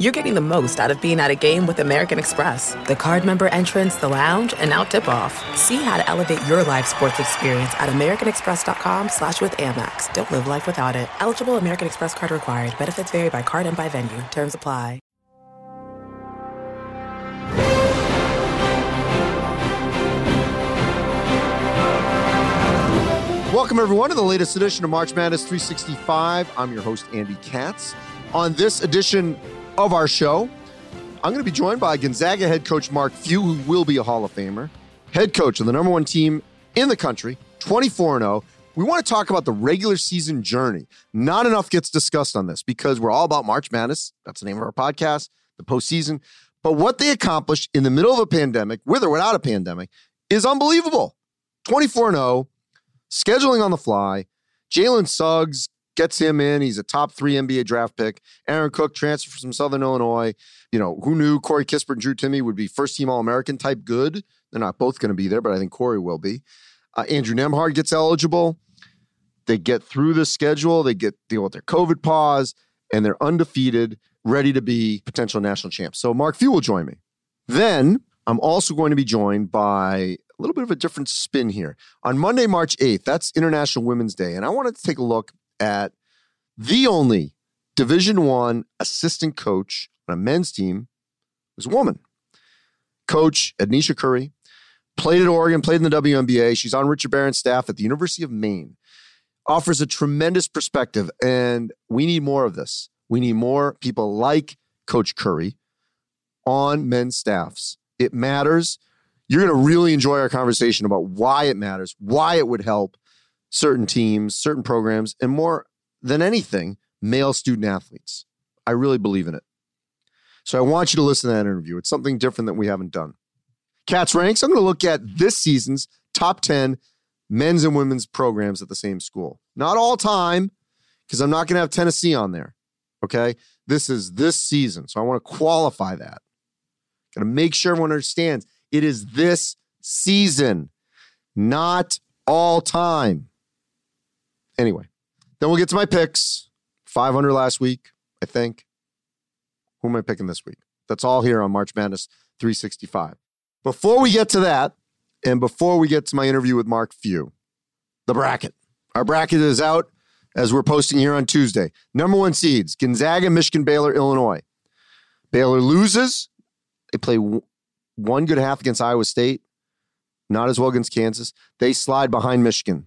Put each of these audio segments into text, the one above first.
you're getting the most out of being at a game with American Express. The card member entrance, the lounge, and now tip-off. See how to elevate your live sports experience at americanexpress.com slash with Amex. Don't live life without it. Eligible American Express card required. Benefits vary by card and by venue. Terms apply. Welcome, everyone, to the latest edition of March Madness 365. I'm your host, Andy Katz. On this edition of our show. I'm going to be joined by Gonzaga head coach Mark Few, who will be a Hall of Famer, head coach of the number one team in the country, 24 0. We want to talk about the regular season journey. Not enough gets discussed on this because we're all about March Madness. That's the name of our podcast, the postseason. But what they accomplished in the middle of a pandemic, with or without a pandemic, is unbelievable. 24 0, scheduling on the fly. Jalen Suggs gets him in. He's a top three NBA draft pick. Aaron Cook transfer from Southern Illinois. You know, who knew Corey Kispert and Drew Timme would be first team All American type good? They're not both going to be there, but I think Corey will be. Uh, Andrew Nembhard gets eligible. They get through the schedule. They get deal with their COVID pause, and they're undefeated, ready to be potential national champs. So Mark Few will join me. Then I'm also going to be joined by a little bit of a different spin here. On Monday, March 8th, that's International Women's Day. And I wanted to take a look at the only Division One assistant coach on a men's team was a woman. Coach Edniesha Curry played at Oregon, played in the WNBA. She's on Richard Barron's staff at the University of Maine. Offers a tremendous perspective, and we need more of this. We need more people like Coach Curry on men's staffs. It matters. You're going to really enjoy our conversation about why it matters, why it would help, certain teams, certain programs, and more than anything, male student athletes. I really believe in it. So I want you to listen to that interview. It's something different that we haven't done. Katz Ranks, I'm going to look at this season's top 10 men's and women's programs at the same school. Not all time, because I'm not going to have Tennessee on there. Okay. This is this season. So I want to qualify that. Got to make sure everyone understands it is this season, not all time. Anyway, then we'll get to my picks. 500 last week, I think. Who am I picking this week? That's all here on March Madness 365. Before we get to that, and before we get to my interview with Mark Few, the bracket. Our bracket is out as we're posting here on Tuesday. Number one seeds Gonzaga, Michigan, Baylor, Illinois. Baylor loses. They play one good half against Iowa State, not as well against Kansas. They slide behind Michigan.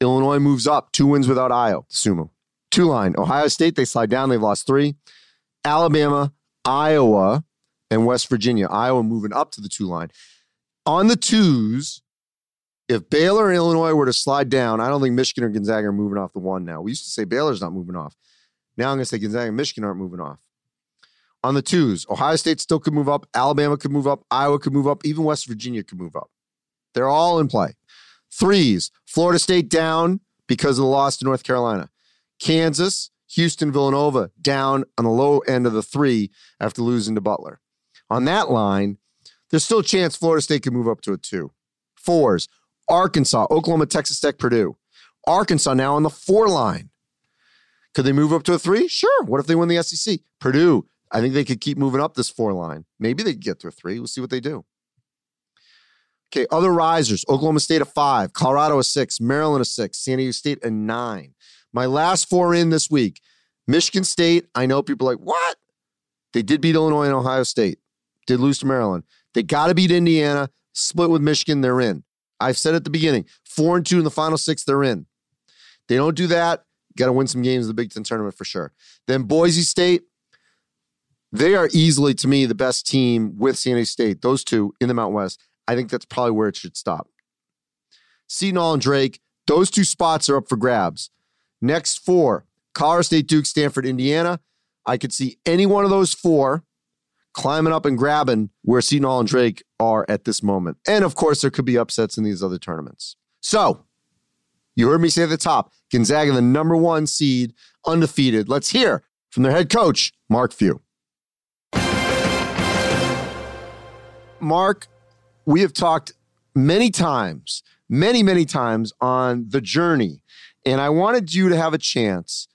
Illinois moves up, two wins without Ayo Dosunmu. Two line. Ohio State, they slide down. They've lost three. Alabama, Iowa, and West Virginia. Iowa moving up to the two line. On the twos, if Baylor and Illinois were to slide down, I don't think Michigan or Gonzaga are moving off the one now. We used to say Baylor's not moving off. Now I'm going to say Gonzaga and Michigan aren't moving off. On the twos, Ohio State still could move up. Alabama could move up. Iowa could move up. Even West Virginia could move up. They're all in play. Threes, Florida State down because of the loss to North Carolina. Kansas, Houston, Villanova down on the low end of the three after losing to Butler. On that line, there's still a chance Florida State could move up to a two. Fours, Arkansas, Oklahoma, Texas Tech, Purdue. Arkansas now on the four line. Could they move up to a three? Sure. What if they win the SEC? Purdue, I think they could keep moving up this four line. Maybe they get to a three. We'll see what they do. Okay, other risers Oklahoma State a five, Colorado a six, Maryland a six, San Diego State a nine. My last four in this week Michigan State, I know people like, what? They did beat Illinois and Ohio State, did lose to Maryland. They got to beat Indiana, split with Michigan, they're in. I've said at the beginning, four and two in the final six, they're in. They don't do that, got to win some games in the Big Ten tournament for sure. Then Boise State, they are easily, to me, the best team with San Diego State, those two in the Mountain West. I think that's probably where it should stop. Seton and Drake, those two spots are up for grabs. Next four Colorado State, Duke, Stanford, Indiana. I could see any one of those four climbing up and grabbing where Seton and Drake are at this moment. And of course, there could be upsets in these other tournaments. So, you heard me say at the top Gonzaga, the number one seed, undefeated. Let's hear from their head coach, Mark Few. Mark, we have talked many times, many, many times on the journey. And I wanted you to have a chance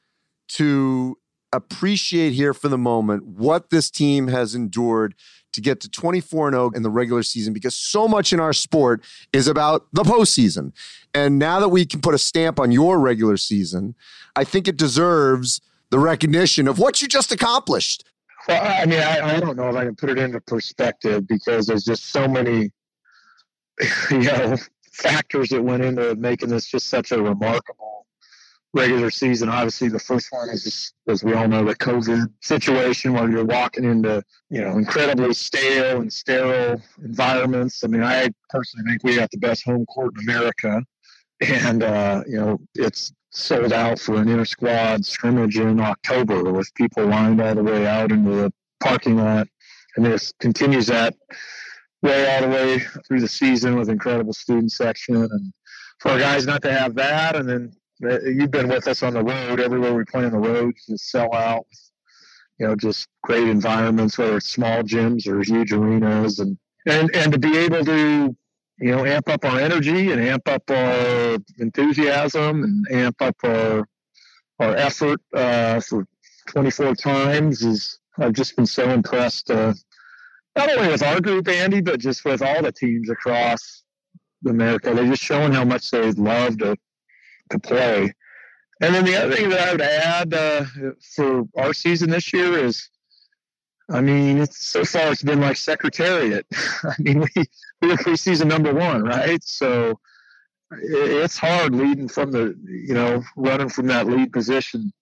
to appreciate here for the moment what this team has endured to get to 24 and 0 in the regular season because so much in our sport is about the postseason. And now that we can put a stamp on your regular season, I think it deserves the recognition of what you just accomplished. Well, I mean, I, I don't know if I can put it into perspective because there's just so many, you know, factors that went into making this just such a remarkable regular season. Obviously, the first one is, just, as we all know, the COVID situation where you're walking into, you know, incredibly stale and sterile environments. I mean, I personally think we got the best home court in America. And, uh, you know, it's sold out for an inter squad scrimmage in October with people lined all the way out into the parking lot. And this continues that way all the way through the season with incredible student section. And for guys not to have that, and then uh, you've been with us on the road. Everywhere we play on the road, just sell out. You know, just great environments, whether it's small gyms or huge arenas, and and and to be able to you know amp up our energy and amp up our enthusiasm and amp up our our effort uh, for 24 times is I've just been so impressed. Uh, not only with our group, Andy, but just with all the teams across America. They're just showing how much they love to to play. And then the other thing that I would add uh, for our season this year is, I mean, so far it's been like Secretariat. I mean, we, we were preseason number one, right? So it's hard leading from the, you know, running from that lead position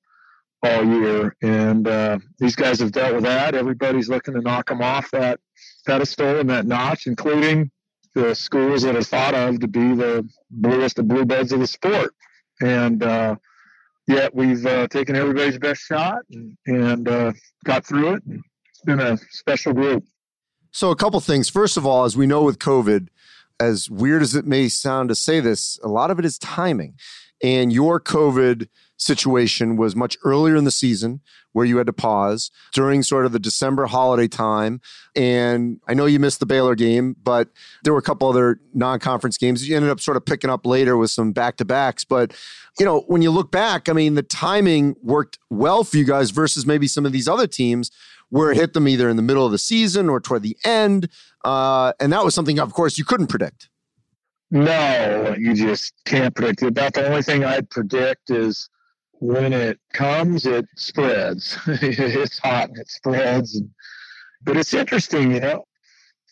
all year. And uh, these guys have dealt with that. Everybody's looking to knock them off that pedestal and that notch, including the schools that are thought of to be the bluest of blue beds of the sport and uh, yet we've uh, taken everybody's best shot and, and uh, got through it. It's been a special group. So, a couple things. First of all, as we know with COVID, as weird as it may sound to say this, a lot of it is timing. And your COVID situation was much earlier in the season where you had to pause during sort of the December holiday time. And I know you missed the Baylor game, but there were a couple other non conference games you ended up sort of picking up later with some back to backs. But, you know, when you look back, I mean, the timing worked well for you guys versus maybe some of these other teams where it hit them either in the middle of the season or toward the end. Uh, and that was something, of course, you couldn't predict. No, you just can't predict. About the only thing I'd predict is when it comes, it spreads. it's hot and it spreads. And, but it's interesting, you know.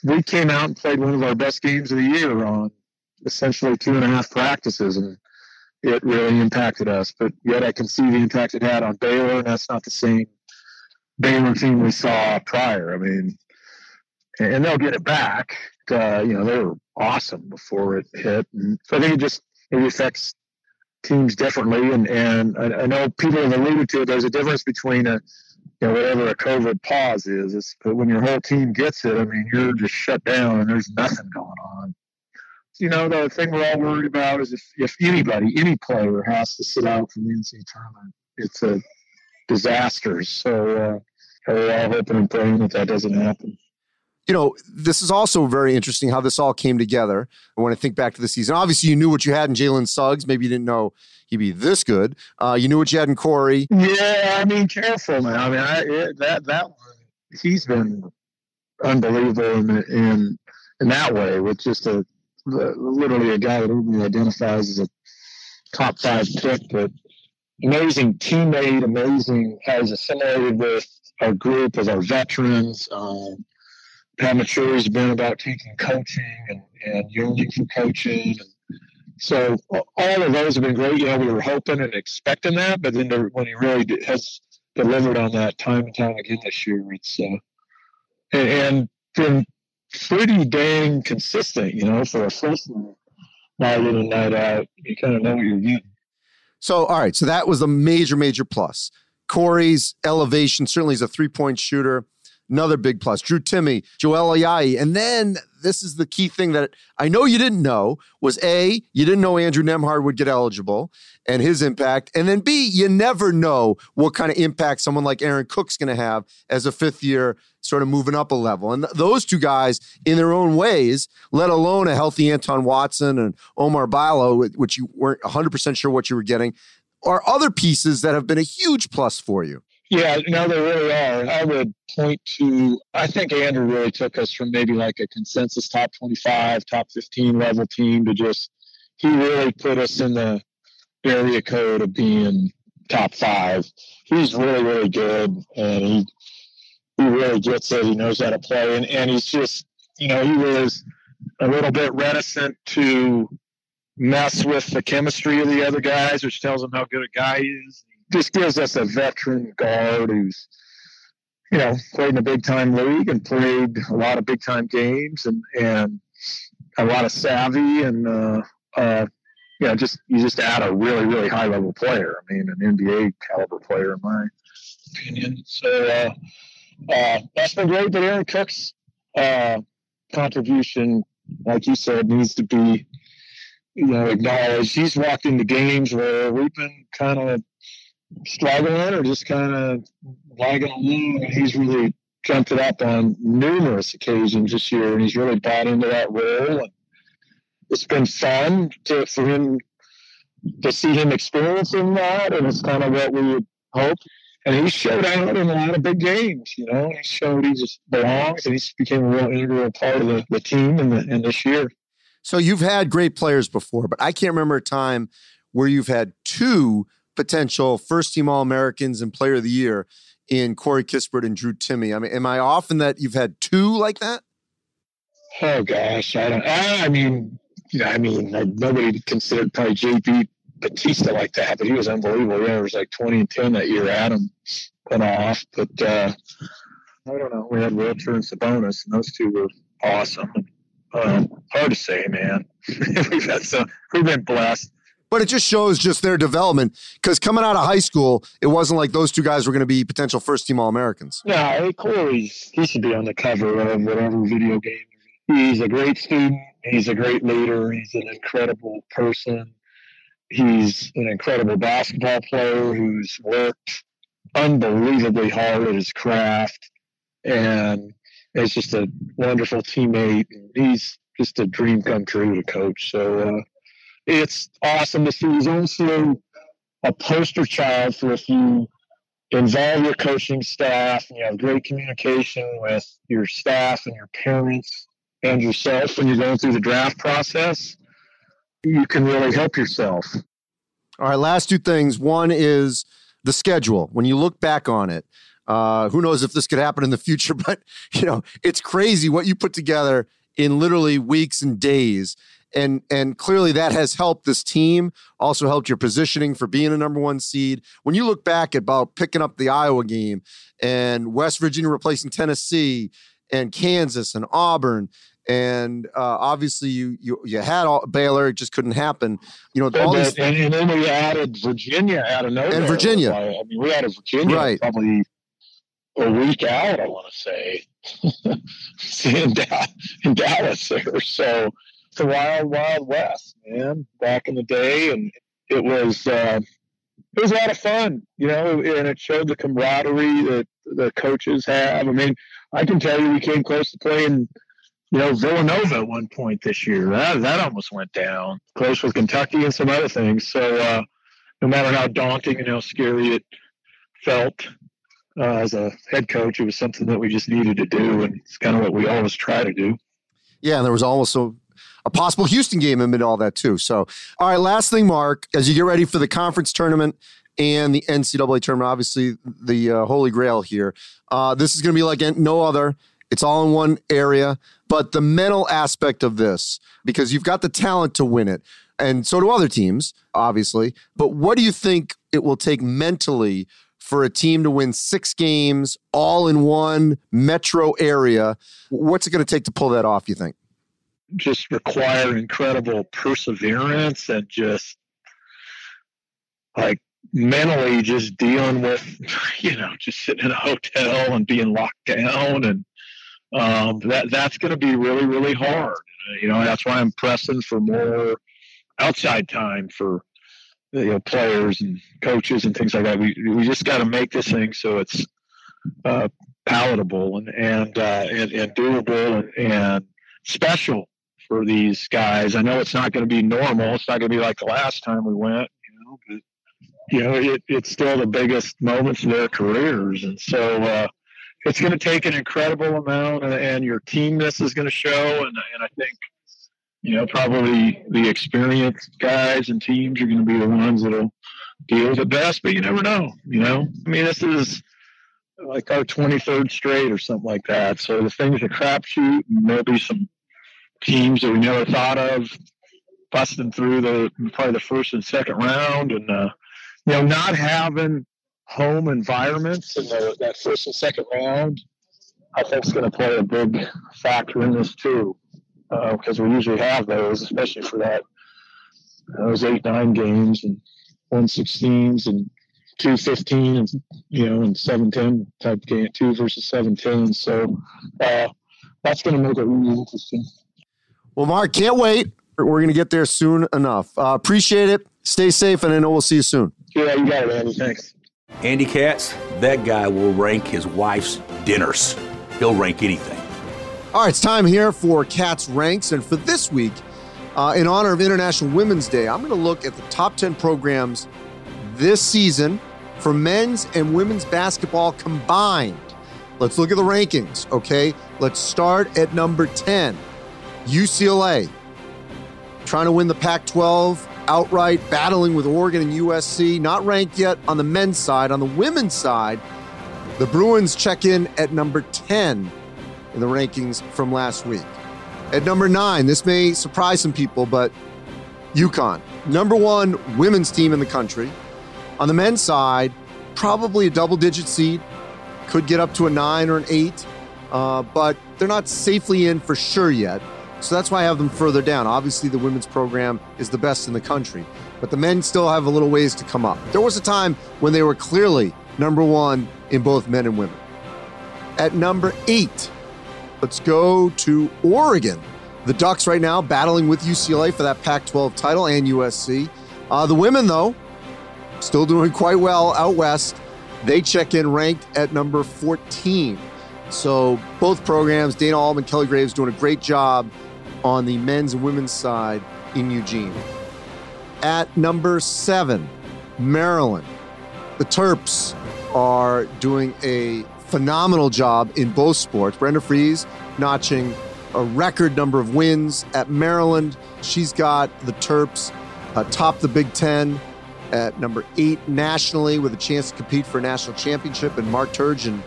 We came out and played one of our best games of the year on essentially two and a half practices, and it really impacted us. But yet, I can see the impact it had on Baylor, and that's not the same Baylor team we saw prior. I mean, and they'll get it back. Uh, you know, they were awesome before it hit, and so I think it just it affects teams differently. And, and I, I, know people have alluded to it. There's a difference between a, you know, whatever a COVID pause is. It's, but when your whole team gets it, I mean, you're just shut down and there's nothing going on. You know, the thing we're all worried about is if, if anybody, any player has to sit out from the NCAA tournament, it's a disaster. So uh, we're all hoping and praying that that doesn't happen you know, this is also very interesting how this all came together. I think back to the season, obviously you knew what you had in Jalen Suggs. Maybe you didn't know he'd be this good. Uh, you knew what you had in Corey. Yeah, I mean, careful, man. I mean, I, it, that that one, he's been unbelievable in, in in that way with just a literally a guy that everybody identifies as a top five pick, but amazing teammate, amazing has assimilated with our group, with our veterans. Um, how mature he's been about taking coaching and, and yearning for coaching. So all of those have been great. You know, we were hoping and expecting that, but then when he really has delivered on that time and time again this year, it's uh, and, and been pretty dang consistent. You know, for a freshman, night in and night out, you kind of know what you're getting. So, all right. So that was a major, major plus. Corey's elevation certainly is a three point shooter. Another big plus. Drew Timme, Joel Ayayi. And then this is the key thing that I know you didn't know was A, you didn't know Andrew Nembhard would get eligible and his impact. And then B, you never know what kind of impact someone like Aaron Cook's going to have as a fifth year sort of moving up a level. And th- those two guys, in their own ways, let alone a healthy Anton Watson and Oumar Ballo, which you weren't 100% sure what you were getting, are other pieces that have been a huge plus for you. Yeah, no, they really are. I would point to, I think Andrew really took us from maybe like a consensus top 25, top 15 level team to just, he really put us in the area code of being top five. He's really, really good and he, he really gets it. He knows how to play and, and he's just, you know, he was a little bit reticent to mess with the chemistry of the other guys, which tells him how good a guy he is just gives us a veteran guard who's you know played in a big time league and played a lot of big time games and and a lot of savvy and uh, uh, you know just you just add a really really high level player. I mean an NBA caliber player in my opinion. So uh, uh, that's been great. But Aaron Cook's uh, contribution, like you said, needs to be you know acknowledged. He's walked into games where we've been kind of struggling or just kind of lagging along. He's really jumped it up on numerous occasions this year, and he's really bought into that role. And it's been fun to, for him to see him experiencing that, and it's kind of what we would hope. And he showed out in a lot of big games. You know, he showed he just belongs, and he's became a real integral part of the, the team in, the, in this year. So you've had great players before, but I can't remember a time where you've had two potential first team All Americans and Player of the Year in Corey Kispert and Drew Timme. I mean, am I off in that you've had two like that? Oh gosh, I don't. I mean, you know, I mean, nobody considered probably JP Batista like that, but he was unbelievable. Yeah, it was like twenty and ten that year. Adam went off, but uh, I don't know. We had Wiltjer and Sabonis, and those two were awesome. Um, hard to say, man. we've had some. We've been blessed but it just shows just their development because coming out of high school, it wasn't like those two guys were going to be potential first team All Americans. Yeah, No, Corey, he should be on the cover of whatever video game. He's a great student. He's a great leader. He's an incredible person. He's an incredible basketball player who's worked unbelievably hard at his craft and is just a wonderful teammate. He's just a dream come true to coach. So, uh, it's awesome to see. He's also a poster child for if you involve your coaching staff and you have great communication with your staff and your parents and yourself when you're going through the draft process, you can really help yourself. All right, last two things. One is the schedule. When you look back on it, uh, who knows if this could happen in the future, but you know, it's crazy what you put together in literally weeks and days and and clearly that has helped this team also helped your positioning for being a number one seed when you look back at about picking up the iowa game and west virginia replacing tennessee and kansas and auburn and uh, obviously you you you had all, Baylor, it just couldn't happen. You know, all these, and, and, then we added Virginia out of nowhere. And Virginia, I mean, we added Virginia right. probably a week out. I want to say in, in Dallas there. So the wild, wild west, man. Back in the day, and it was uh, it was a lot of fun, you know, and it showed the camaraderie that the coaches have. I mean, I can tell you, we came close to playing, you know, Villanova at one point this year. That that almost went down. Close with Kentucky and some other things. So, uh, no matter how daunting and how scary it felt. Uh, as a head coach, it was something that we just needed to do, and it's kind of what we always try to do. Yeah, and there was also a possible Houston game amid all that too. So, all right, last thing, Mark, as you get ready for the conference tournament and the NCAA tournament, obviously the uh, holy grail here. Uh, this is going to be like no other. It's all in one area, but the mental aspect of this, because you've got the talent to win it, and so do other teams, obviously. But what do you think it will take mentally for a team to win six games all in one metro area? What's it going to take to pull that off, you think? Just require incredible perseverance and just like mentally just dealing with you know just sitting in a hotel and being locked down and um, that that's going to be really really hard. You know that's why i'm pressing for more outside time for you know players and coaches and things like that. We we just got to make this thing so it's uh, palatable and and, uh, and, and doable and, and special for these guys. I know it's not going to be normal. It's not going to be like the last time we went, you know, but you know, it, it's still the biggest moments of their careers. And so uh, it's going to take an incredible amount, and, and your teamness is going to show. And, and I think, you know, probably the experienced guys and teams are going to be the ones that'll deal with it best, but you never know, you know? I mean, this is like our 23rd straight or something like that. So the thing's a crapshoot, and there'll be some teams that we never thought of busting through the probably the first and second round, and uh, you know, not having home environments in the, that first and second round, I think is going to play a big factor in this too, because uh, we usually have those, especially for that those eight nine games and one sixteens and two fifteen and you know and seven ten type game two versus seven ten. So uh, that's going to make it really interesting. Well, Mark, can't wait. We're going to get there soon enough. Uh, appreciate it. Stay safe, and I know we'll see you soon. Yeah, you got it, Andy. Thanks. Andy Katz, that guy will rank his wife's dinners. He'll rank anything. All right, it's time here for Katz Ranks. And for this week, uh, in honor of International Women's Day, I'm going to look at the top 10 programs this season for men's and women's basketball combined. Let's look at the rankings, okay? Let's start at number 10 UCLA, trying to win the Pac 12 outright, battling with Oregon and USC, not ranked yet on the men's side. On the women's side, the Bruins check in at number 10 in the rankings from last week. At number nine, this may surprise some people, but UConn, number one women's team in the country. On the men's side, probably a double digit seed, could get up to a nine or an eight, uh, but they're not safely in for sure yet. So that's why I have them further down. Obviously, the women's program is the best in the country, but the men still have a little ways to come up. There was a time when they were clearly number one in both men and women. At number eight, let's go to Oregon. The Ducks right now battling with UCLA for that Pac 12 title and USC. Uh, the women, though, still doing quite well out west. They check in ranked at number 14. So both programs, Dana and Kelly Graves, doing a great job on the men's and women's side in Eugene. At number seven, Maryland. The Terps are doing a phenomenal job in both sports. Brenda Frese notching a record number of wins at Maryland. She's got the Terps atop the Big Ten at number eight nationally with a chance to compete for a national championship. And Mark Turgeon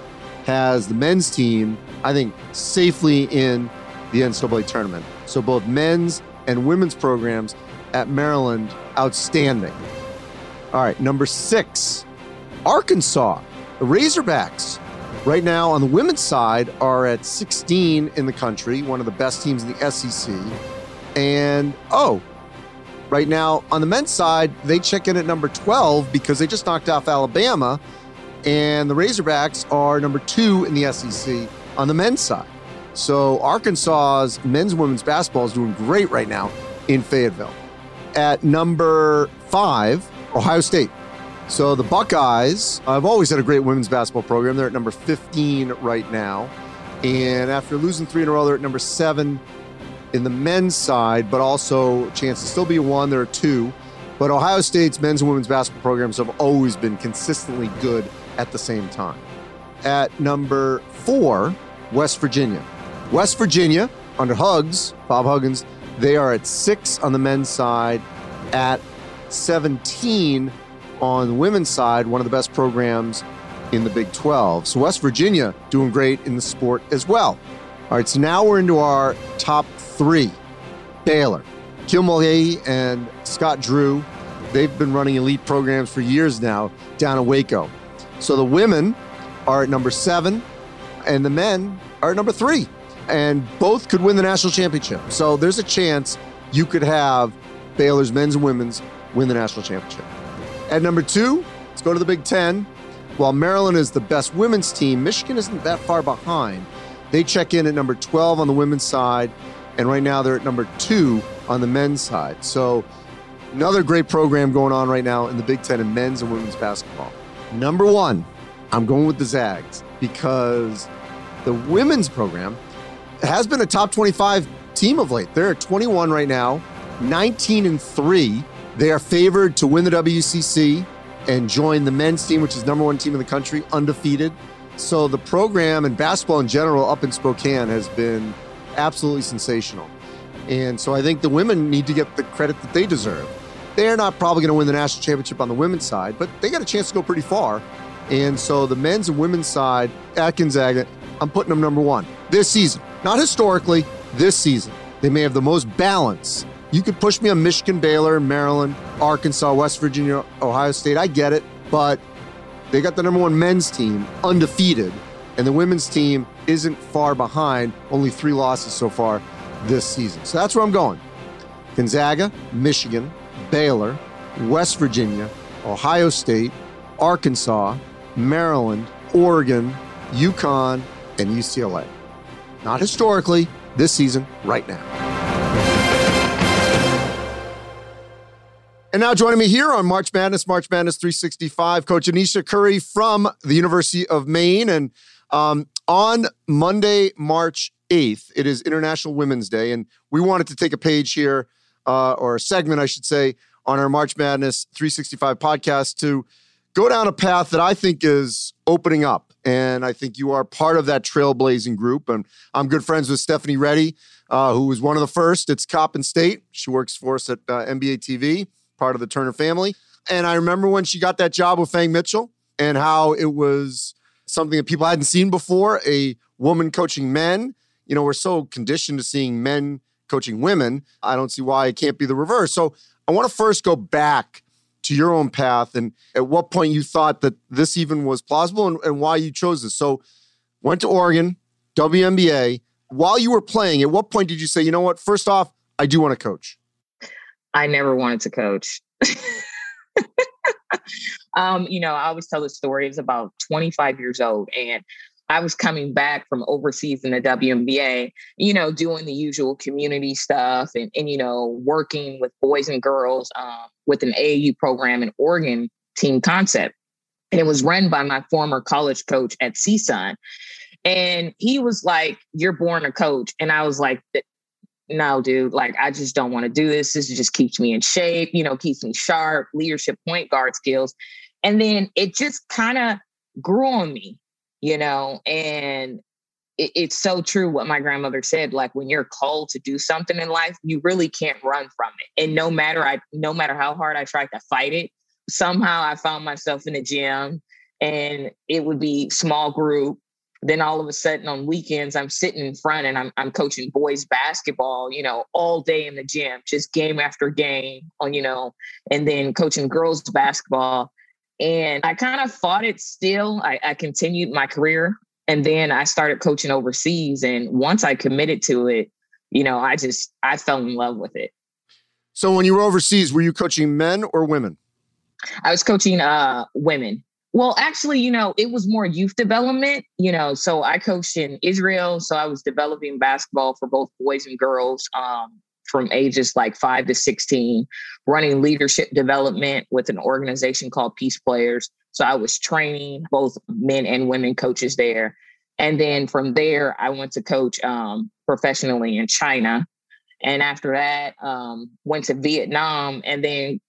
has the men's team, I think, safely in the NCAA tournament. So both men's and women's programs at Maryland, outstanding. All right, number six, Arkansas, the Razorbacks. Right now, on the women's side, are at 16 in the country, one of the best teams in the SEC. And oh, right now on the men's side, they check in at number 12 because they just knocked off Alabama, and the Razorbacks are number two in the SEC on the men's side. So Arkansas's men's women's basketball is doing great right now in Fayetteville. At number five, Ohio State. So the Buckeyes I've always had a great women's basketball program. They're at number 15 right now. And after losing three in a row, they're at number seven in the men's side, but also chance to still be one. There are two. But Ohio State's men's and women's basketball programs have always been consistently good at the same time. At number four, West Virginia. West Virginia, under Hugs, Bob Huggins, they are at six on the men's side, at 17 on the women's side, one of the best programs in the Big 12. So West Virginia doing great in the sport as well. All right, so now we're into our top three. Baylor, Kim Mulkey and Scott Drew, they've been running elite programs for years now down in Waco. So the women are at number seven, and the men are at number three and both could win the national championship. So there's a chance you could have Baylor's men's and women's win the national championship. At number two, let's go to the Big Ten. While Maryland is the best women's team, Michigan isn't that far behind. They check in at number 12 on the women's side, and right now they're at number two on the men's side. So another great program going on right now in the Big Ten in men's and women's basketball. Number one, I'm going with the Zags because the women's program has been a top 25 team of late. They're at 21 right now, 19 and 3. They are favored to win the WCC and join the men's team, which is number one team in the country, undefeated. So the program and basketball in general up in Spokane has been absolutely sensational. And so I think the women need to get the credit that they deserve. They're not probably going to win the national championship on the women's side, but they got a chance to go pretty far. And so the men's and women's side at Gonzaga, I'm putting them number one this season. Not historically, this season. They may have the most balance. You could push me on Michigan, Baylor, Maryland, Arkansas, West Virginia, Ohio State. I get it. But they got the number one men's team undefeated, and the women's team isn't far behind, only three losses so far this season. So that's where I'm going. Gonzaga, Michigan, Baylor, West Virginia, Ohio State, Arkansas, Maryland, Oregon, UConn, and UCLA. Not historically, this season, right now. And now joining me here on March Madness, March Madness 365, Coach Edniesha Curry from the University of Maine. And um, on Monday, March 8th, it is International Women's Day. And we wanted to take a page here, uh, or a segment, I should say, on our March Madness 365 podcast to go down a path that I think is opening up. And I think you are part of that trailblazing group. And I'm good friends with Stephanie Ready, uh, who was one of the first. It's Coppin State. She works for us at uh, NBA TV part of the Turner family. And I remember when she got that job with Fang Mitchell and how it was something that people hadn't seen before a woman coaching men. You know, we're so conditioned to seeing men coaching women. I don't see why it can't be the reverse. So I want to first go back to your own path and at what point you thought that this even was plausible and, and why you chose this. So went to Oregon, WNBA. While you were playing, at what point did you say, you know what, first off, I do want to coach? I never wanted to coach. um, you know, I always tell the story. It was about 25 years old, and I was coming back from overseas in the WNBA, you know, doing the usual community stuff and, and you know, working with boys and girls um, with an AAU program in Oregon, Team Concept. And it was run by my former college coach at CSUN. And he was like, You're born a coach. And I was like, no, dude, like I just don't want to do this. This just keeps me in shape, you know, keeps me sharp, leadership point guard skills. And then it just kind of grew on me, you know, and it, it's so true what my grandmother said. Like when you're called to do something in life, you really can't run from it. And no matter I no matter how hard I tried to fight it, somehow I found myself in the gym and it would be small group then all of a sudden on weekends i'm sitting in front and i'm, I'm coaching boys basketball you know all day in the gym just game after game on you know and then coaching girls basketball and i kind of fought it still I, I continued my career and then i started coaching overseas and once i committed to it you know i just i fell in love with it so when you were overseas were you coaching men or women i was coaching uh women well, actually, you know, it was more youth development, you know. So I coached in Israel. So I was developing basketball for both boys and girls um, from ages like five to 16, running leadership development with an organization called Peace Players. So I was training both men and women coaches there. And then from there, I went to coach um, professionally in China. And after that, um, went to Vietnam and then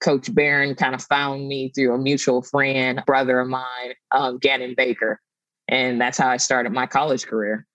Coach Barron kind of found me through a mutual friend, brother of mine, um, Gannon Baker. And that's how I started my college career.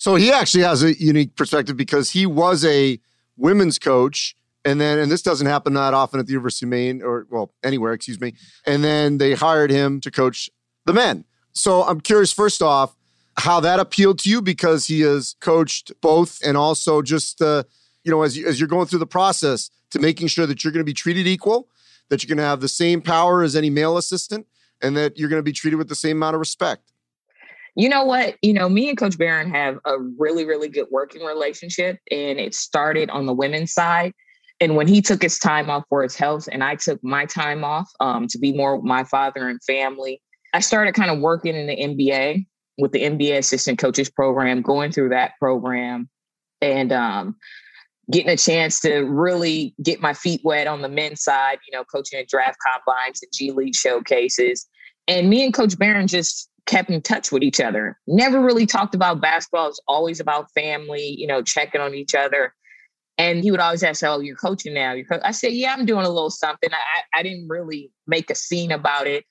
So he actually has a unique perspective because he was a women's coach. And then, and this doesn't happen that often at the University of Maine or, well, anywhere, excuse me. And then they hired him to coach the men. So I'm curious, first off, how that appealed to you because he has coached both and also just, uh, you know, as, you, as you're going through the process, to making sure that you're going to be treated equal, that you're going to have the same power as any male assistant, and that you're going to be treated with the same amount of respect? You know what? You know, me and Coach Barron have a really, really good working relationship, and it started on the women's side. And when he took his time off for his health, and I took my time off um, to be more with my father and family, I started kind of working in the NBA with the NBA assistant coaches program, going through that program. And um, getting a chance to really get my feet wet on the men's side, you know, coaching at draft combines and G League showcases. And me and Coach Barron just kept in touch with each other. Never really talked about basketball. It was always about family, you know, checking on each other. And he would always ask, "Oh, you're coaching now?" You're co-. I said, "Yeah, I'm doing a little something." I, I didn't really make a scene about it.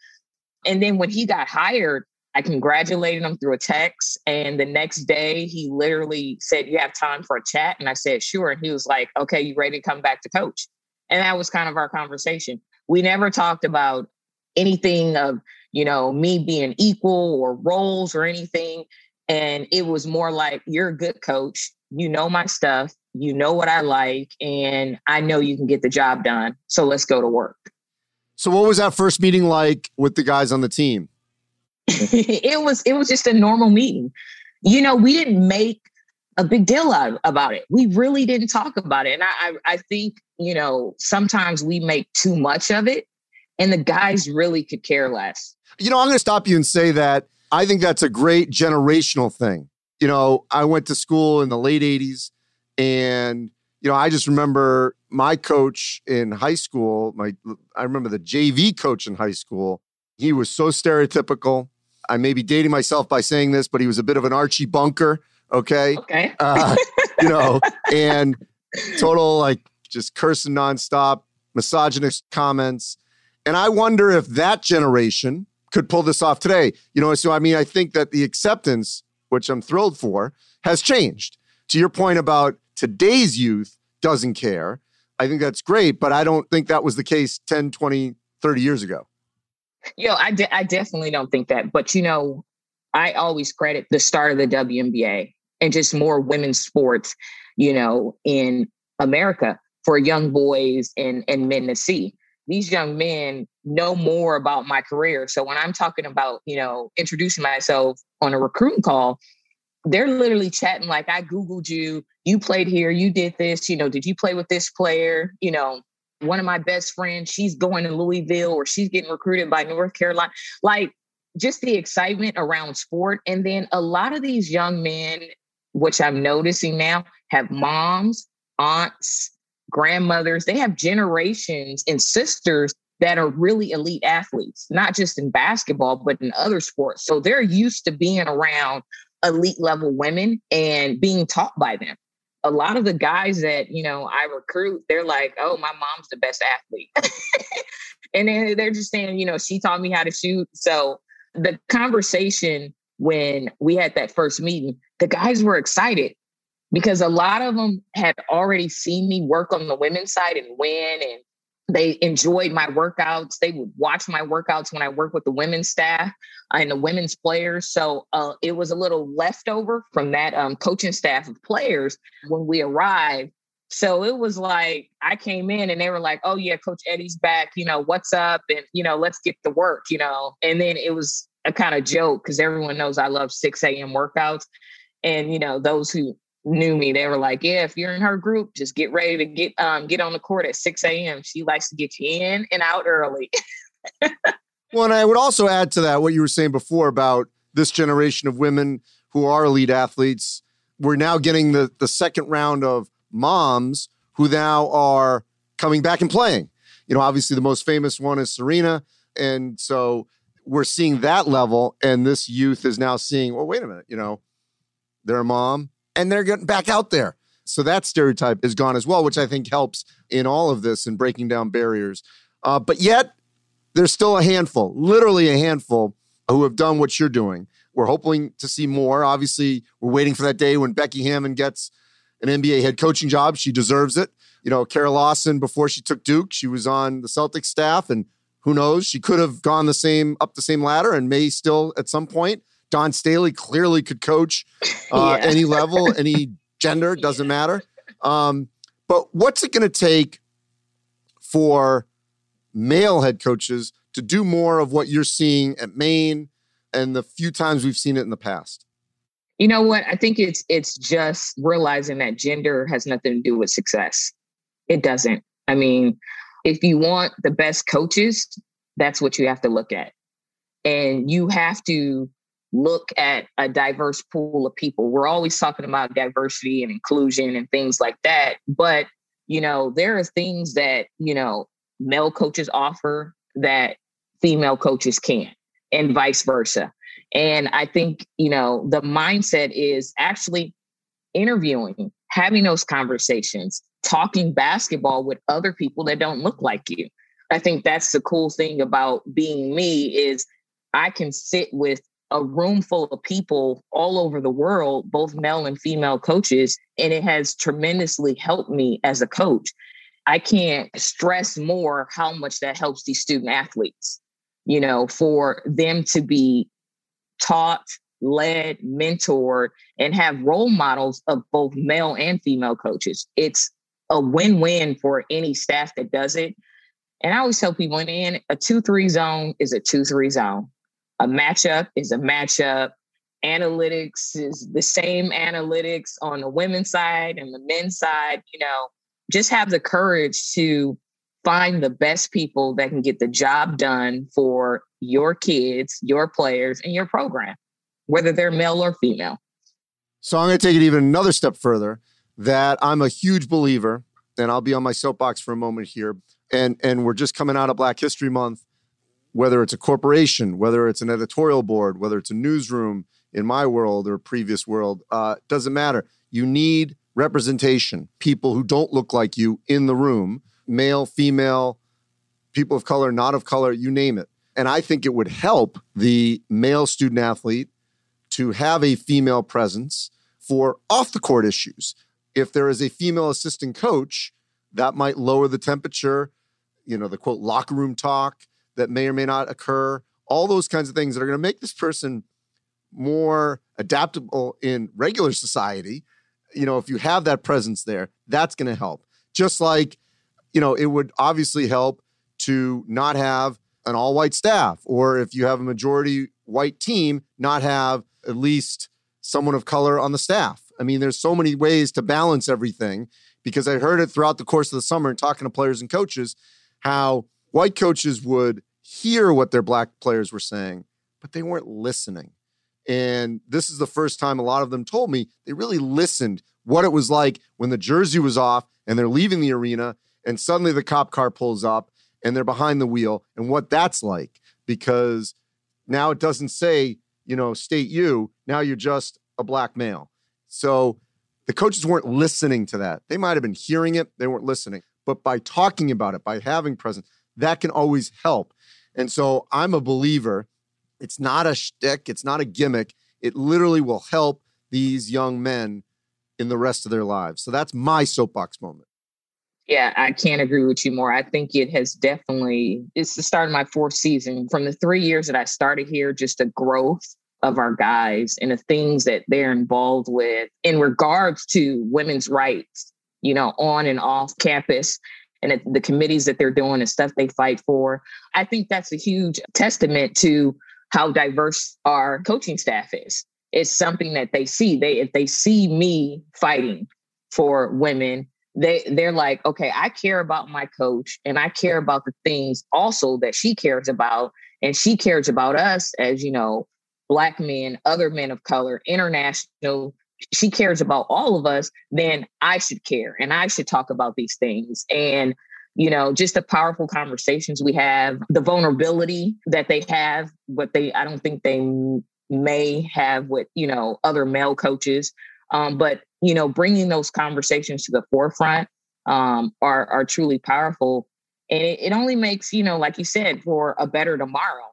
And then when he got hired, I congratulated him through a text. And the next day, he literally said, You have time for a chat? And I said, Sure. And he was like, Okay, you ready to come back to coach? And that was kind of our conversation. We never talked about anything of, you know, me being equal or roles or anything. And it was more like, You're a good coach. You know my stuff. You know what I like. And I know you can get the job done. So let's go to work. So, what was that first meeting like with the guys on the team? it was it was just a normal meeting. You know, we didn't make a big deal out about it. We really didn't talk about it. And I, I, I think, you know, sometimes we make too much of it and the guys really could care less. You know, I'm going to stop you and say that I think that's a great generational thing. You know, I went to school in the late 80s and you know, I just remember my coach in high school, my I remember the JV coach in high school. He was so stereotypical. I may be dating myself by saying this, but he was a bit of an Archie Bunker. Okay. Okay. Uh, you know, and total like just cursing nonstop, misogynist comments. And I wonder if that generation could pull this off today. You know, so I mean, I think that the acceptance, which I'm thrilled for, has changed. To your point about today's youth doesn't care, I think that's great, but I don't think that was the case 10, 20, 30 years ago. Yo, I, de- I definitely don't think that. But, you know, I always credit the start of the WNBA and just more women's sports, you know, in America for young boys and, and men to see. These young men know more about my career. So when I'm talking about, you know, introducing myself on a recruiting call, they're literally chatting like, I Googled you, you played here, you did this, you know, did you play with this player? You know, one of my best friends, she's going to Louisville or she's getting recruited by North Carolina. Like just the excitement around sport. And then a lot of these young men, which I'm noticing now, have moms, aunts, grandmothers. They have generations and sisters that are really elite athletes, not just in basketball, but in other sports. So they're used to being around elite level women and being taught by them a lot of the guys that you know I recruit, they're like, "Oh, my mom's the best athlete," and then they're just saying, you know, she taught me how to shoot. So the conversation when we had that first meeting, the guys were excited because a lot of them had already seen me work on the women's side and win and they enjoyed my workouts. They would watch my workouts when I work with the women's staff and the women's players. So uh, it was a little leftover from that um, coaching staff of players when we arrived. So it was like I came in and they were like, "Oh yeah, Coach Eddie's back. You know what's up? And you know let's get to work. You know." And then it was a kind of joke because everyone knows I love 6 a.m. workouts, and you know those who knew me, they were like, "Yeah, if you're in her group, just get ready to get um get on the court at 6 a.m. She likes to get you in and out early." well, and I would also add to that what you were saying before about this generation of women who are elite athletes. We're now getting the the second round of moms who now are coming back and playing. You know, obviously the most famous one is Serena, and so we're seeing that level, and this youth is now seeing. Well, wait a minute, you know, they're a mom and they're getting back out there. So that stereotype is gone as well, which I think helps in all of this and breaking down barriers. Uh, but yet, there's still a handful, literally a handful, who have done what you're doing. We're hoping to see more. Obviously, we're waiting for that day when Becky Hammon gets an NBA head coaching job. She deserves it. You know, Kara Lawson, before she took Duke, she was on the Celtics staff, and who knows, she could have gone the same up the same ladder and may still at some point. Dawn Staley clearly could coach uh, yeah. any level, any gender, doesn't yeah. matter. Um, but what's it going to take for male head coaches to do more of what you're seeing at Maine and the few times we've seen it in the past? You know what? I think it's it's just realizing that gender has nothing to do with success. It doesn't. I mean, if you want the best coaches, that's what you have to look at. And you have to look at a diverse pool of people. We're always talking about diversity and inclusion and things like that. But, you know, there are things that, you know, male coaches offer that female coaches can't, and vice versa. And I think, you know, the mindset is actually interviewing, having those conversations, talking basketball with other people that don't look like you. I think that's the cool thing about being me is I can sit with a room full of people all over the world, both male and female coaches, and it has tremendously helped me as a coach. I can't stress more how much that helps these student athletes, you know, for them to be taught, led, mentored, and have role models of both male and female coaches. It's a win win for any staff that does it. And I always tell people, in a 2 3 zone is a 2 3 zone. A matchup is a matchup. Analytics is the same analytics on the women's side and the men's side. You know, just have the courage to find the best people that can get the job done for your kids, your players, and your program, whether they're male or female. So I'm going to take it even another step further that I'm a huge believer, and I'll be on my soapbox for a moment here. And, and we're just coming out of Black History Month whether it's a corporation, whether it's an editorial board, whether it's a newsroom in my world or previous world, uh, doesn't matter. You need representation, people who don't look like you in the room, male, female, people of color, not of color, you name it. And I think it would help the male student athlete to have a female presence for off the court issues. If there is a female assistant coach, that might lower the temperature, you know, the quote locker room talk, that may or may not occur, all those kinds of things that are going to make this person more adaptable in regular society. You know, if you have that presence there, that's going to help. Just like, you know, it would obviously help to not have an all white staff, or if you have a majority white team, not have at least someone of color on the staff. I mean, there's so many ways to balance everything because I heard it throughout the course of the summer and talking to players and coaches how white coaches would hear what their black players were saying, but they weren't listening. And this is the first time a lot of them told me they really listened what it was like when the jersey was off and they're leaving the arena and suddenly the cop car pulls up and they're behind the wheel and what that's like because now it doesn't say, you know, state you, now you're just a black male. So the coaches weren't listening to that. They might have been hearing it, they weren't listening. But by talking about it, by having presence, that can always help. And so I'm a believer. It's not a shtick, it's not a gimmick. It literally will help these young men in the rest of their lives. So that's my soapbox moment. Yeah, I can't agree with you more. I think it has definitely, it's the start of my fourth season. From the three years that I started here, just the growth of our guys and the things that they're involved with in regards to women's rights, you know, on and off campus and the committees that they're doing and stuff they fight for. I think that's a huge testament to how diverse our coaching staff is. It's something that they see. They if they see me fighting for women, they they're like, okay, I care about my coach and I care about the things also that she cares about, and she cares about us as you know, black men, other men of color, international she cares about all of us, then I should care and I should talk about these things. And, you know, just the powerful conversations we have, the vulnerability that they have, but they, I don't think they may have with, you know, other male coaches. Um, but, you know, bringing those conversations to the forefront um, are, are truly powerful. And it, it only makes, you know, like you said, for a better tomorrow.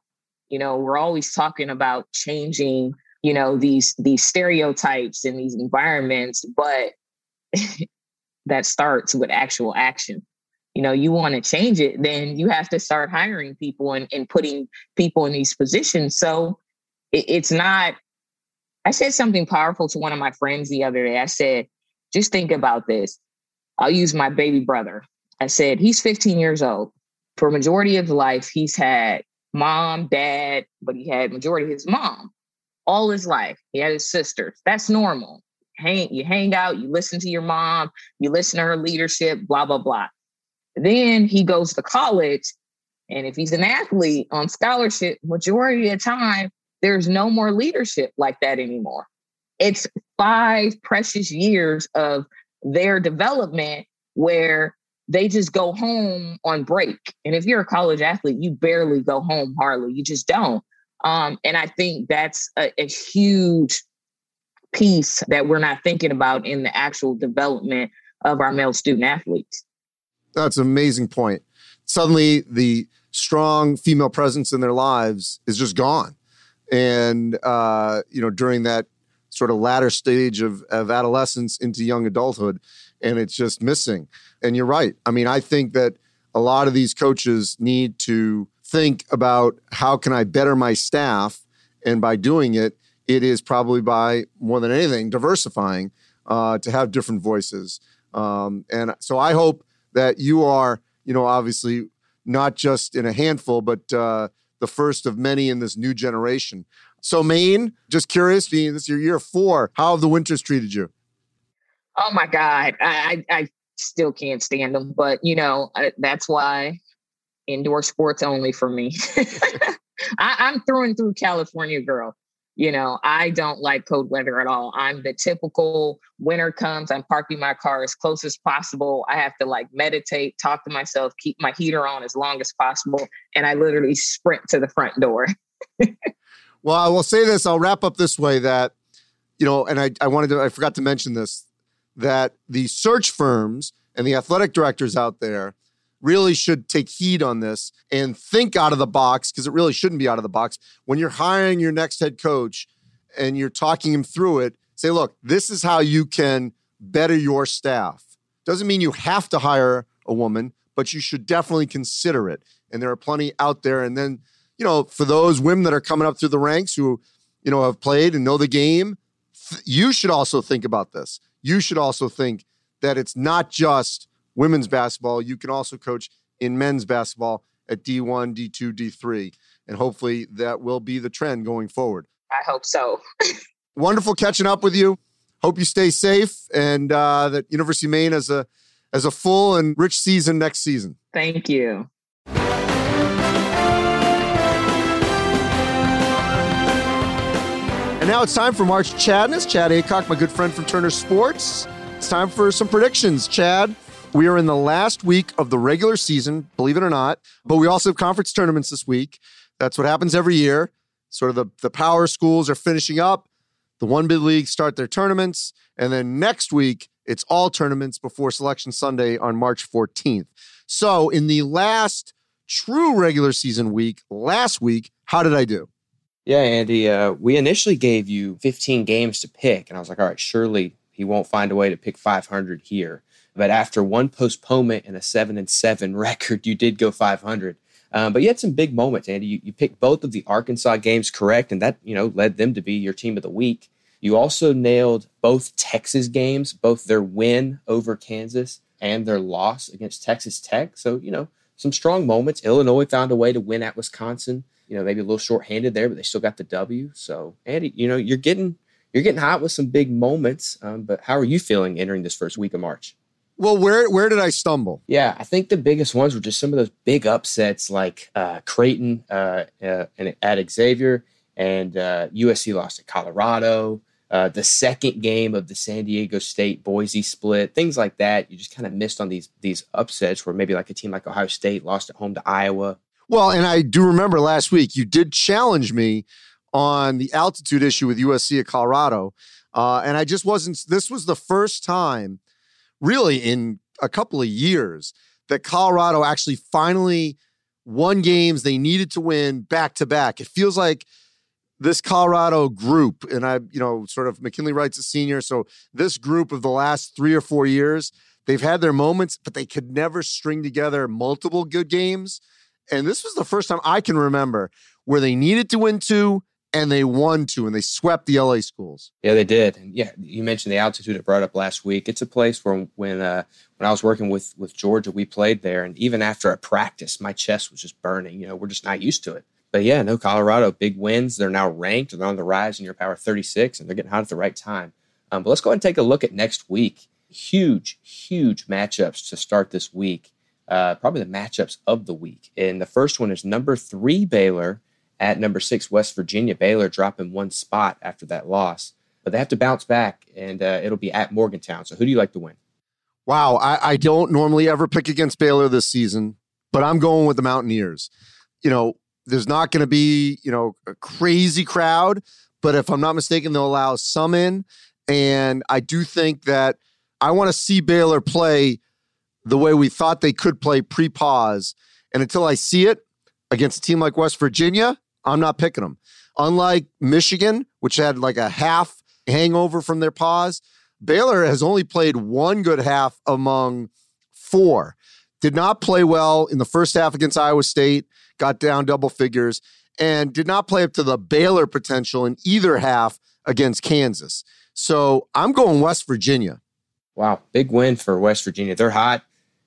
You know, we're always talking about changing you know these these stereotypes and these environments but that starts with actual action. You know you want to change it then you have to start hiring people and, and putting people in these positions. So it, it's not i said something powerful to one of my friends the other day. I said just think about this. I'll use my baby brother. I said he's 15 years old. For majority of life he's had mom dad but he had majority his mom all his life. He had his sisters. That's normal. Hang, you hang out, you listen to your mom, you listen to her leadership, blah, blah, blah. Then he goes to college. And if he's an athlete on scholarship, majority of the time, there's no more leadership like that anymore. It's five precious years of their development where they just go home on break. And if you're a college athlete, you barely go home hardly. You just don't. Um, and I think that's a, a huge piece that we're not thinking about in the actual development of our male student athletes. That's an amazing point. Suddenly, the strong female presence in their lives is just gone. And, uh, you know, during that sort of latter stage of, of adolescence into young adulthood, and it's just missing. And you're right. I mean, I think that a lot of these coaches need to think about how can I better my staff? And by doing it, it is probably by more than anything diversifying uh, to have different voices. Um, and so I hope that you are, you know, obviously not just in a handful, but uh, the first of many in this new generation. So, Maine, just curious, being this is your year four, how have the winters treated you? Oh my God, I, I still can't stand them, but you know that's why indoor sports only for me. I, I'm through and through California girl. You know, I don't like cold weather at all. I'm the typical winter comes, I'm parking my car as close as possible. I have to like meditate, talk to myself, keep my heater on as long as possible. And I literally sprint to the front door. well, I will say this, I'll wrap up this way that, you know, and I, I wanted to, I forgot to mention this, that the search firms and the athletic directors out there really should take heed on this and think out of the box because it really shouldn't be out of the box. When you're hiring your next head coach and you're talking him through it, say, look, this is how you can better your staff. Doesn't mean you have to hire a woman, but you should definitely consider it. And there are plenty out there. And then, you know, for those women that are coming up through the ranks who, you know, have played and know the game, th- you should also think about this. You should also think that it's not just women's basketball. You can also coach in men's basketball at D1, D2, D3. And hopefully that will be the trend going forward. I hope so. Wonderful catching up with you. Hope you stay safe and uh, that University of Maine has a as a full and rich season next season. Thank you. And now it's time for March Chadness. Chad Aycock, my good friend from Turner Sports. It's time for some predictions. Chad, we are in the last week of the regular season, believe it or not, but we also have conference tournaments this week. That's what happens every year. Sort of the, the power schools are finishing up. The one bid leagues start their tournaments. And then next week, it's all tournaments before Selection Sunday on March 14th. So, in the last true regular season week, last week, how did I do? Yeah, Andy, uh, we initially gave you 15 games to pick. And I was like, all right, surely he won't find a way to pick 500 here. But after one postponement and a seven and seven record, you did go 500. Um, but you had some big moments, Andy. You, you picked both of the Arkansas games correct, and that you know led them to be your team of the week. You also nailed both Texas games, both their win over Kansas and their loss against Texas Tech. So you know some strong moments. Illinois found a way to win at Wisconsin. You know maybe a little short-handed there, but they still got the W. So Andy, you know you're getting you're getting hot with some big moments. Um, but how are you feeling entering this first week of March? Well, where where did I stumble? Yeah, I think the biggest ones were just some of those big upsets, like uh, Creighton uh, uh, at Xavier, and USC uh, lost to Colorado. Uh, the second game of the San Diego State Boise split, things like that. You just kind of missed on these these upsets where maybe like a team like Ohio State lost at home to Iowa. Well, and I do remember last week you did challenge me on the altitude issue with USC at Colorado, uh, and I just wasn't. This was the first time really in a couple of years that Colorado actually finally won games they needed to win back to back. It feels like this Colorado group, and I, you know, sort of McKinley Wright's a senior. So this group of the last three or four years, they've had their moments, but they could never string together multiple good games. And this was the first time I can remember where they needed to win two and they won two and they swept the LA schools. Yeah, they did. And yeah, you mentioned the altitude I brought up last week. It's a place where when uh, when I was working with with Georgia, we played there, and even after a practice, my chest was just burning. You know, we're just not used to it. But yeah, no, Colorado, big wins. They're now ranked. They're on the rise in your power 36, and they're getting hot at the right time. Um, but let's go ahead and take a look at next week. Huge, huge matchups to start this week. Uh, probably the matchups of the week. And the first one is number three Baylor at number six, West Virginia. Baylor dropping one spot after that loss, but they have to bounce back, and uh, it'll be at Morgantown. So, who do you like to win? Wow, I, I don't normally ever pick against Baylor this season, but I'm going with the Mountaineers. You know, there's not going to be you know a crazy crowd, but if I'm not mistaken, they'll allow some in, and I do think that I want to see Baylor play the way we thought they could play pre pause. And until I see it against a team like West Virginia, I'm not picking them. Unlike Michigan, which had like a half hangover from their pause, Baylor has only played one good half among four. Did not play well in the first half against Iowa State, got down double figures, and did not play up to the Baylor potential in either half against Kansas. So I'm going West Virginia. Wow, big win for West Virginia. They're hot.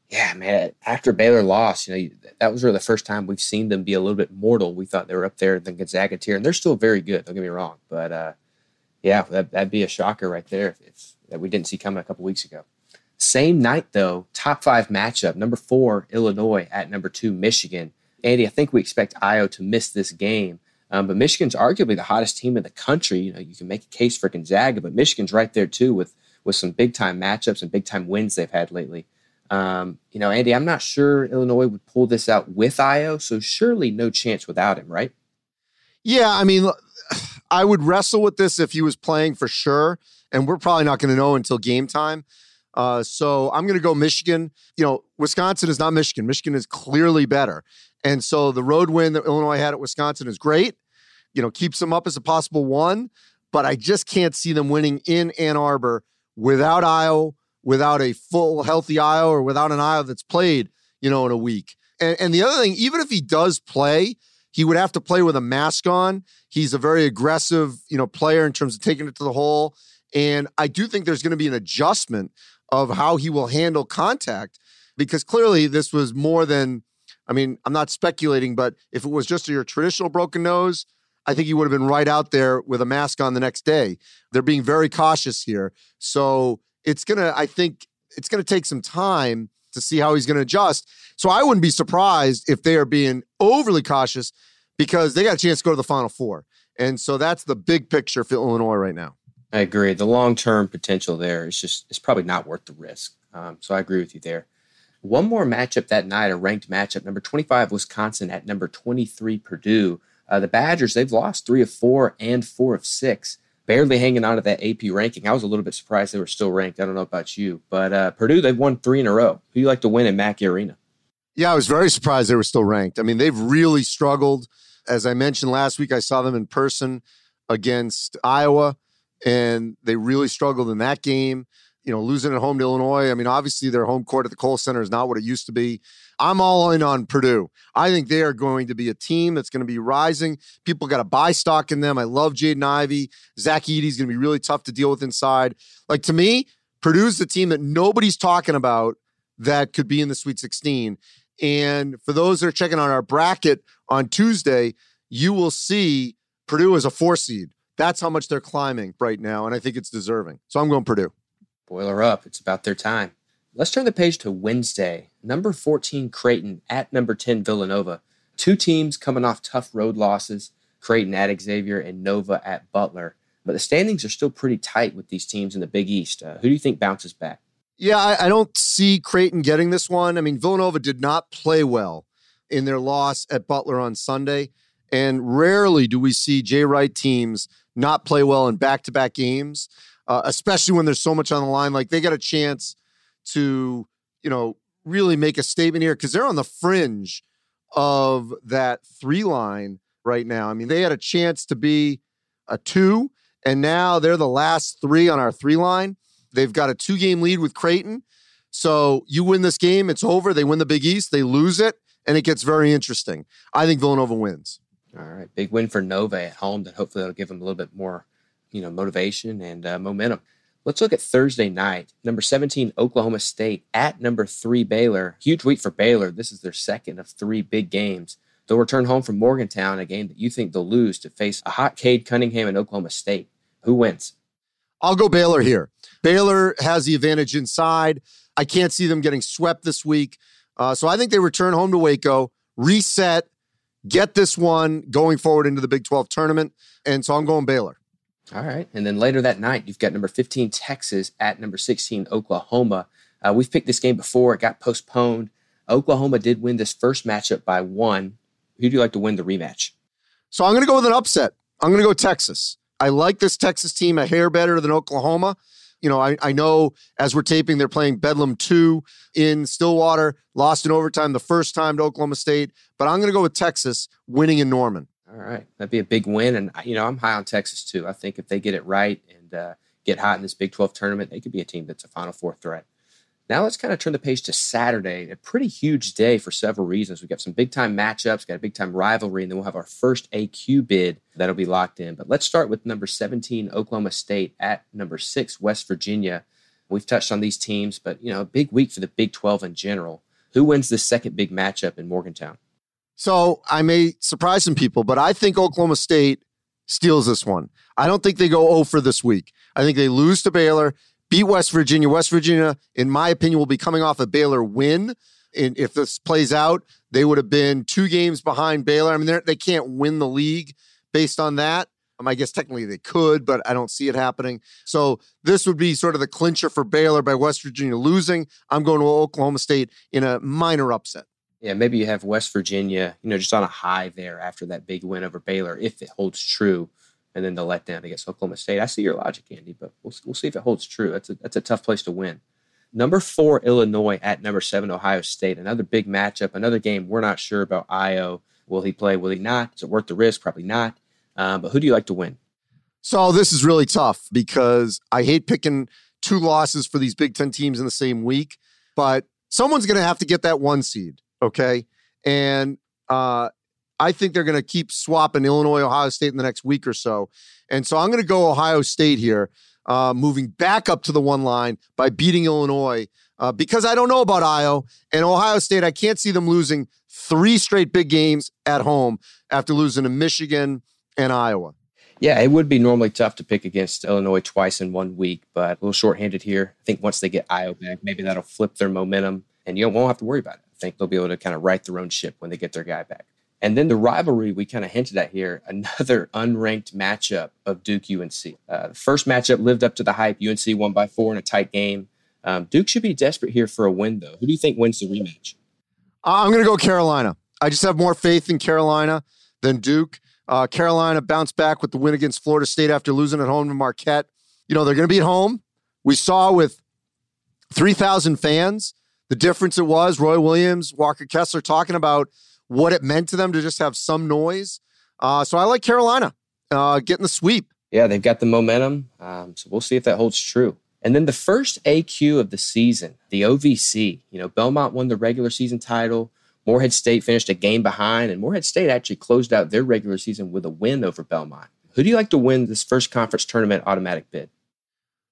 Yeah, man. After Baylor lost, you know that was really the first time we've seen them be a little bit mortal. We thought they were up there than Gonzaga tier, and they're still very good. Don't get me wrong, but uh, yeah, that, would be a shocker right there if, if, that we didn't see coming a couple weeks ago. Same night though, top five matchup: number four Illinois at number two Michigan. Andy, I think we expect Ayo to miss this game. Um, but Michigan's arguably the hottest team in the country. You know, you can make a case for Gonzaga, but Michigan's right there too with with some big time matchups and big time wins they've had lately. Um, you know, Andy, I'm not sure Illinois would pull this out with Ayo, so surely no chance without him, right? Yeah, I mean, I would wrestle with this if he was playing for sure, and we're probably not going to know until game time. Uh, so I'm going to go Michigan. You know, Wisconsin is not Michigan. Michigan is clearly better. And so the road win that Illinois had at Wisconsin is great. You know, keeps them up as a possible one, but I just can't see them winning in Ann Arbor without Ayo, without a full healthy Ayo, or without an Ayo that's played, you know, in a week. And, and the other thing, even if he does play, he would have to play with a mask on. He's a very aggressive, you know, player in terms of taking it to the hole. And I do think there's going to be an adjustment of how he will handle contact because clearly this was more than I mean, I'm not speculating, but if it was just your traditional broken nose, I think he would have been right out there with a mask on the next day. They're being very cautious here. So it's going to, I think, it's to take some time to see how he's going to adjust. So I wouldn't be surprised if they are being overly cautious because they got a chance to go to the Final Four. And so that's the big picture for Illinois right now. I agree. The long term potential there is just, it's probably not worth the risk. Um, so I agree with you there. One more matchup that night, a ranked matchup. Number 25, Wisconsin at number 23, Purdue. Uh, the Badgers, they've lost three of four and four of six, barely hanging on to that AP ranking. I was a little bit surprised they were still ranked. I don't know about you, but uh, Purdue, they've won three in a row. Who you like to win in Mackey Arena? Yeah, I was very surprised they were still ranked. I mean, they've really struggled. As I mentioned last week, I saw them in person against Iowa, and they really struggled in that game you know, losing at home to Illinois. I mean, obviously their home court at the Kohl Center is not what it used to be. I'm all in on Purdue. I think they are going to be a team that's going to be rising. People got to buy stock in them. I love Jaden Ivey. Zach Edey's going to be really tough to deal with inside. Like to me, Purdue's the team that nobody's talking about that could be in the Sweet 16. And for those that are checking on our bracket on Tuesday, you will see Purdue as a four seed. That's how much they're climbing right now. And I think it's deserving. So I'm going Purdue. Boiler up. It's about their time. Let's turn the page to Wednesday. Number 14, Creighton at number 10, Villanova. Two teams coming off tough road losses Creighton at Xavier and Nova at Butler. But the standings are still pretty tight with these teams in the Big East. Uh, who do you think bounces back? Yeah, I, I don't see Creighton getting this one. I mean, Villanova did not play well in their loss at Butler on Sunday. And rarely do we see Jay Wright teams not play well in back to back games uh, especially when there's so much on the line. Like they got a chance to, you know, really make a statement here because they're on the fringe of that three line right now. I mean, they had a chance to be a two, and now they're the last three on our three line. They've got a two game lead with Creighton. So you win this game, it's over. They win the Big East, they lose it, and it gets very interesting. I think Villanova wins. All right. Big win for Nova at home that hopefully that'll give them a little bit more you know motivation and uh, momentum. Let's look at Thursday night. Number 17, Oklahoma State at number three, Baylor. Huge week for Baylor. This is their second of three big games. They'll return home from Morgantown, a game that you think they'll lose to face a hot Cade Cunningham and Oklahoma State. Who wins? I'll go Baylor here. Baylor has the advantage inside. I can't see them getting swept this week. Uh, so I think they return home to Waco, reset, get this one going forward into the Big 12 tournament. And so I'm going Baylor. All right. And then later that night, you've got number 15, Texas, at number 16, Oklahoma. Uh, we've picked this game before, it got postponed. Oklahoma did win this first matchup by one. Who do you like to win the rematch? So I'm going to go with an upset. I'm going to go Texas. I like this Texas team a hair better than Oklahoma. You know, I, I know as we're taping, they're playing Bedlam 2 in Stillwater, lost in overtime the first time to Oklahoma State, but I'm going to go with Texas winning in Norman. All right. That'd be a big win. And, you know, I'm high on Texas too. I think if they get it right and uh, get hot in this Big 12 tournament, they could be a team that's a Final Four threat. Now let's kind of turn the page to Saturday, a pretty huge day for several reasons. We've got some big time matchups, got a big time rivalry, and then we'll have our first AQ bid that'll be locked in. But let's start with number 17, Oklahoma State at number six, West Virginia. We've touched on these teams, but you know, a big week for the Big 12 in general. Who wins this second big matchup in Morgantown? So I may surprise some people, but I think Oklahoma State steals this one. I don't think they go 0 for this week. I think they lose to Baylor beat West Virginia. West Virginia, in my opinion, will be coming off a Baylor win. And if this plays out, they would have been two games behind Baylor. I mean, they can't win the league based on that. Um, I guess technically they could, but I don't see it happening. So this would be sort of the clincher for Baylor by West Virginia losing. I'm going to Oklahoma State in a minor upset. Yeah, maybe you have West Virginia, you know, just on a high there after that big win over Baylor, if it holds true and then the letdown against Oklahoma State. I see your logic, Andy, but we'll, we'll see if it holds true. That's a, that's a tough place to win. Number four, Illinois at number seven, Ohio State. Another big matchup, another game we're not sure about Ayo. Will he play? Will he not? Is it worth the risk? Probably not. Um, but who do you like to win? So this is really tough because I hate picking two losses for these Big Ten teams in the same week, but someone's going to have to get that one seed, okay? And uh, I think they're going to keep swapping Illinois, Ohio State in the next week or so. And so I'm going to go Ohio State here, uh, moving back up to the one line by beating Illinois uh, because I don't know about Ayo and Ohio State. I can't see them losing three straight big games at home after losing to Michigan and Iowa. Yeah, it would be normally tough to pick against Illinois twice in one week, but a little shorthanded here. I think once they get Ayo back, maybe that'll flip their momentum and you won't have to worry about it. Think they'll be able to kind of right their own ship when they get their guy back. And then the rivalry we kind of hinted at here, another unranked matchup of Duke UNC. Uh, the first matchup lived up to the hype. UNC won by four in a tight game. Um, Duke should be desperate here for a win, though. Who do you think wins the rematch? I'm going to go Carolina. I just have more faith in Carolina than Duke. Uh, Carolina bounced back with the win against Florida State after losing at home to Marquette. You know, they're going to be at home. We saw with 3,000 fans the difference it was. Roy Williams, Walker Kessler talking about what it meant to them to just have some noise. Uh, so I like Carolina uh, getting the sweep. Yeah, they've got the momentum. Um, so we'll see if that holds true. And then the first AQ of the season, the OVC. You know, Belmont won the regular season title. Morehead State finished a game behind, and Morehead State actually closed out their regular season with a win over Belmont. Who do you like to win this first conference tournament automatic bid?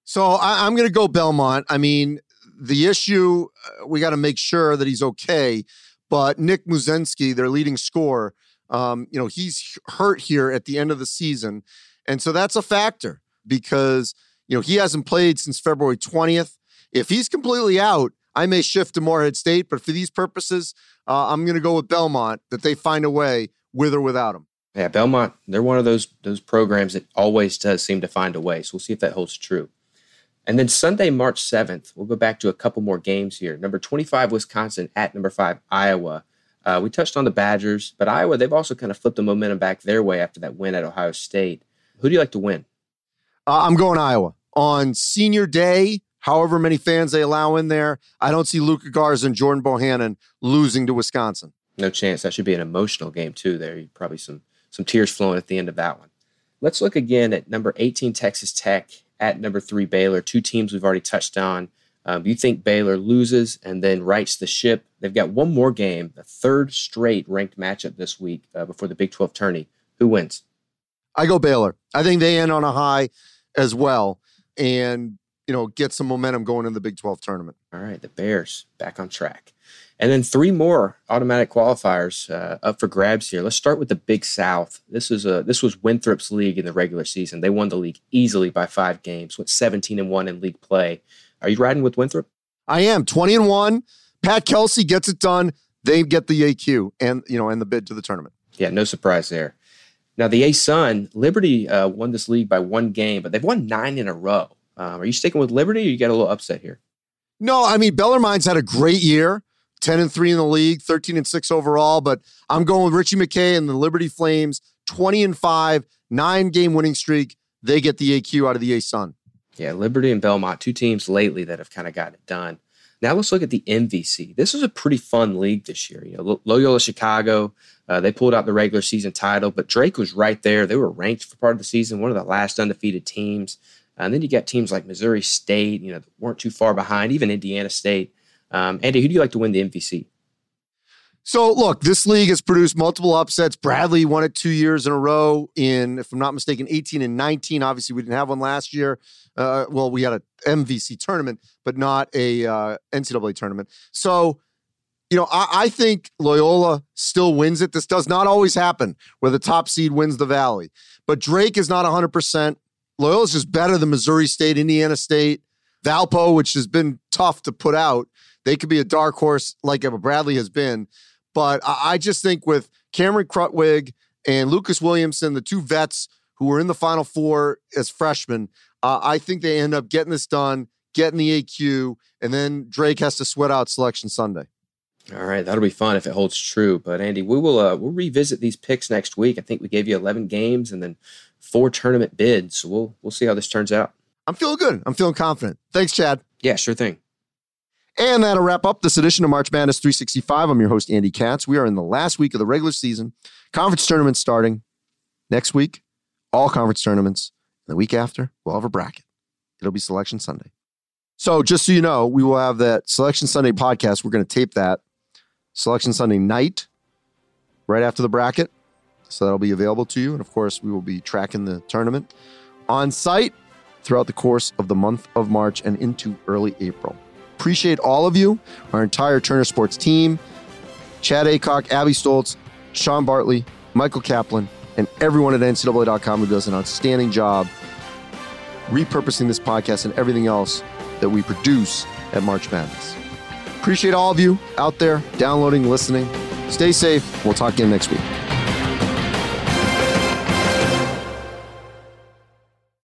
So I, am going to go Belmont. I mean, the issue, uh, we got to make sure that he's okay. But Nick Muszynski, their leading scorer, um, you know, he's hurt here at the end of the season. And so that's a factor because, you know, he hasn't played since February 20th. If he's completely out, I may shift to Morehead State. But for these purposes, uh, I'm going to go with Belmont that they find a way with or without him. Yeah, Belmont, they're one of those those programs that always does seem to find a way. So we'll see if that holds true. And then Sunday, March 7th, we'll go back to a couple more games here. Number 25, Wisconsin at number five, Iowa. Uh, we touched on the Badgers, but Iowa, they've also kind of flipped the momentum back their way after that win at Ohio State. Who do you like to win? Uh, I'm going Iowa. On senior day, however many fans they allow in there, I don't see Luka Garza and Jordan Bohannon losing to Wisconsin. No chance. That should be an emotional game, too, there. You probably some, some tears flowing at the end of that one. Let's look again at number 18, Texas Tech at number three Baylor, two teams we've already touched on. Um, you think Baylor loses and then rights the ship? They've got one more game, the third straight ranked matchup this week uh, before the Big 12 tourney. Who wins? I go Baylor. I think they end on a high as well and, you know, get some momentum going in the Big 12 tournament. All right, the Bears back on track. And then three more automatic qualifiers uh, up for grabs here. Let's start with the Big South. This is a this was Winthrop's league in the regular season. They won the league easily by five games, went 17 and one in league play. Are you riding with Winthrop? I am 20 and one. Pat Kelsey gets it done. They get the AQ and you know and the bid to the tournament. Yeah, no surprise there. Now the ASUN Liberty uh, won this league by one game, but they've won nine in a row. Um, are you sticking with Liberty, or you get a little upset here? No, I mean Bellarmine's had a great year. 10 and 3 in the league, 13 and 6 overall. But I'm going with Ritchie McKay and the Liberty Flames, 20 and 5, nine game winning streak. They get the AQ out of the ASUN. Yeah, Liberty and Belmont, two teams lately that have kind of got it done. Now let's look at the MVC. This was a pretty fun league this year. You know, Loyola Chicago, uh, they pulled out the regular season title, but Drake was right there. They were ranked for part of the season, one of the last undefeated teams. And then you got teams like Missouri State, you know, weren't too far behind, even Indiana State. Um, Andy, who do you like to win the MVC? So, look, this league has produced multiple upsets. Bradley won it two years in a row in, if I'm not mistaken, 18 and 19. Obviously, we didn't have one last year. Uh, well, we had an MVC tournament, but not a uh, NCAA tournament. So, you know, I, I, think Loyola still wins it. This does not always happen where the top seed wins the Valley, but Drake is not 100%. Loyola is just better than Missouri State, Indiana State, Valpo, which has been tough to put out. They could be a dark horse like Ever Bradley has been. But I just think with Cameron Krutwig and Lucas Williamson, the two vets who were in the Final Four as freshmen, uh, I think they end up getting this done, getting the AQ, and then Drake has to sweat out Selection Sunday. All right, that'll be fun if it holds true. But Andy, we will uh, we'll revisit these picks next week. I think we gave you 11 games and then four tournament bids. So we'll we'll see how this turns out. I'm feeling good. I'm feeling confident. Thanks, Chad. Yeah, sure thing. And that'll wrap up this edition of March Madness 365. I'm your host, Andy Katz. We are in the last week of the regular season. Conference tournaments starting next week, all conference tournaments. And the week after, we'll have a bracket. It'll be Selection Sunday. So, just so you know, we will have that Selection Sunday podcast. We're going to tape that Selection Sunday night, right after the bracket. So, that'll be available to you. And of course, we will be tracking the tournament on site throughout the course of the month of March and into early April. Appreciate all of you, our entire Turner Sports team, Chad Acock, Abby Stoltz, Sean Bartley, Michael Kaplan, and everyone at NCAA.com who does an outstanding job repurposing this podcast and everything else that we produce at March Madness. Appreciate all of you out there downloading, listening. Stay safe. We'll talk again next week.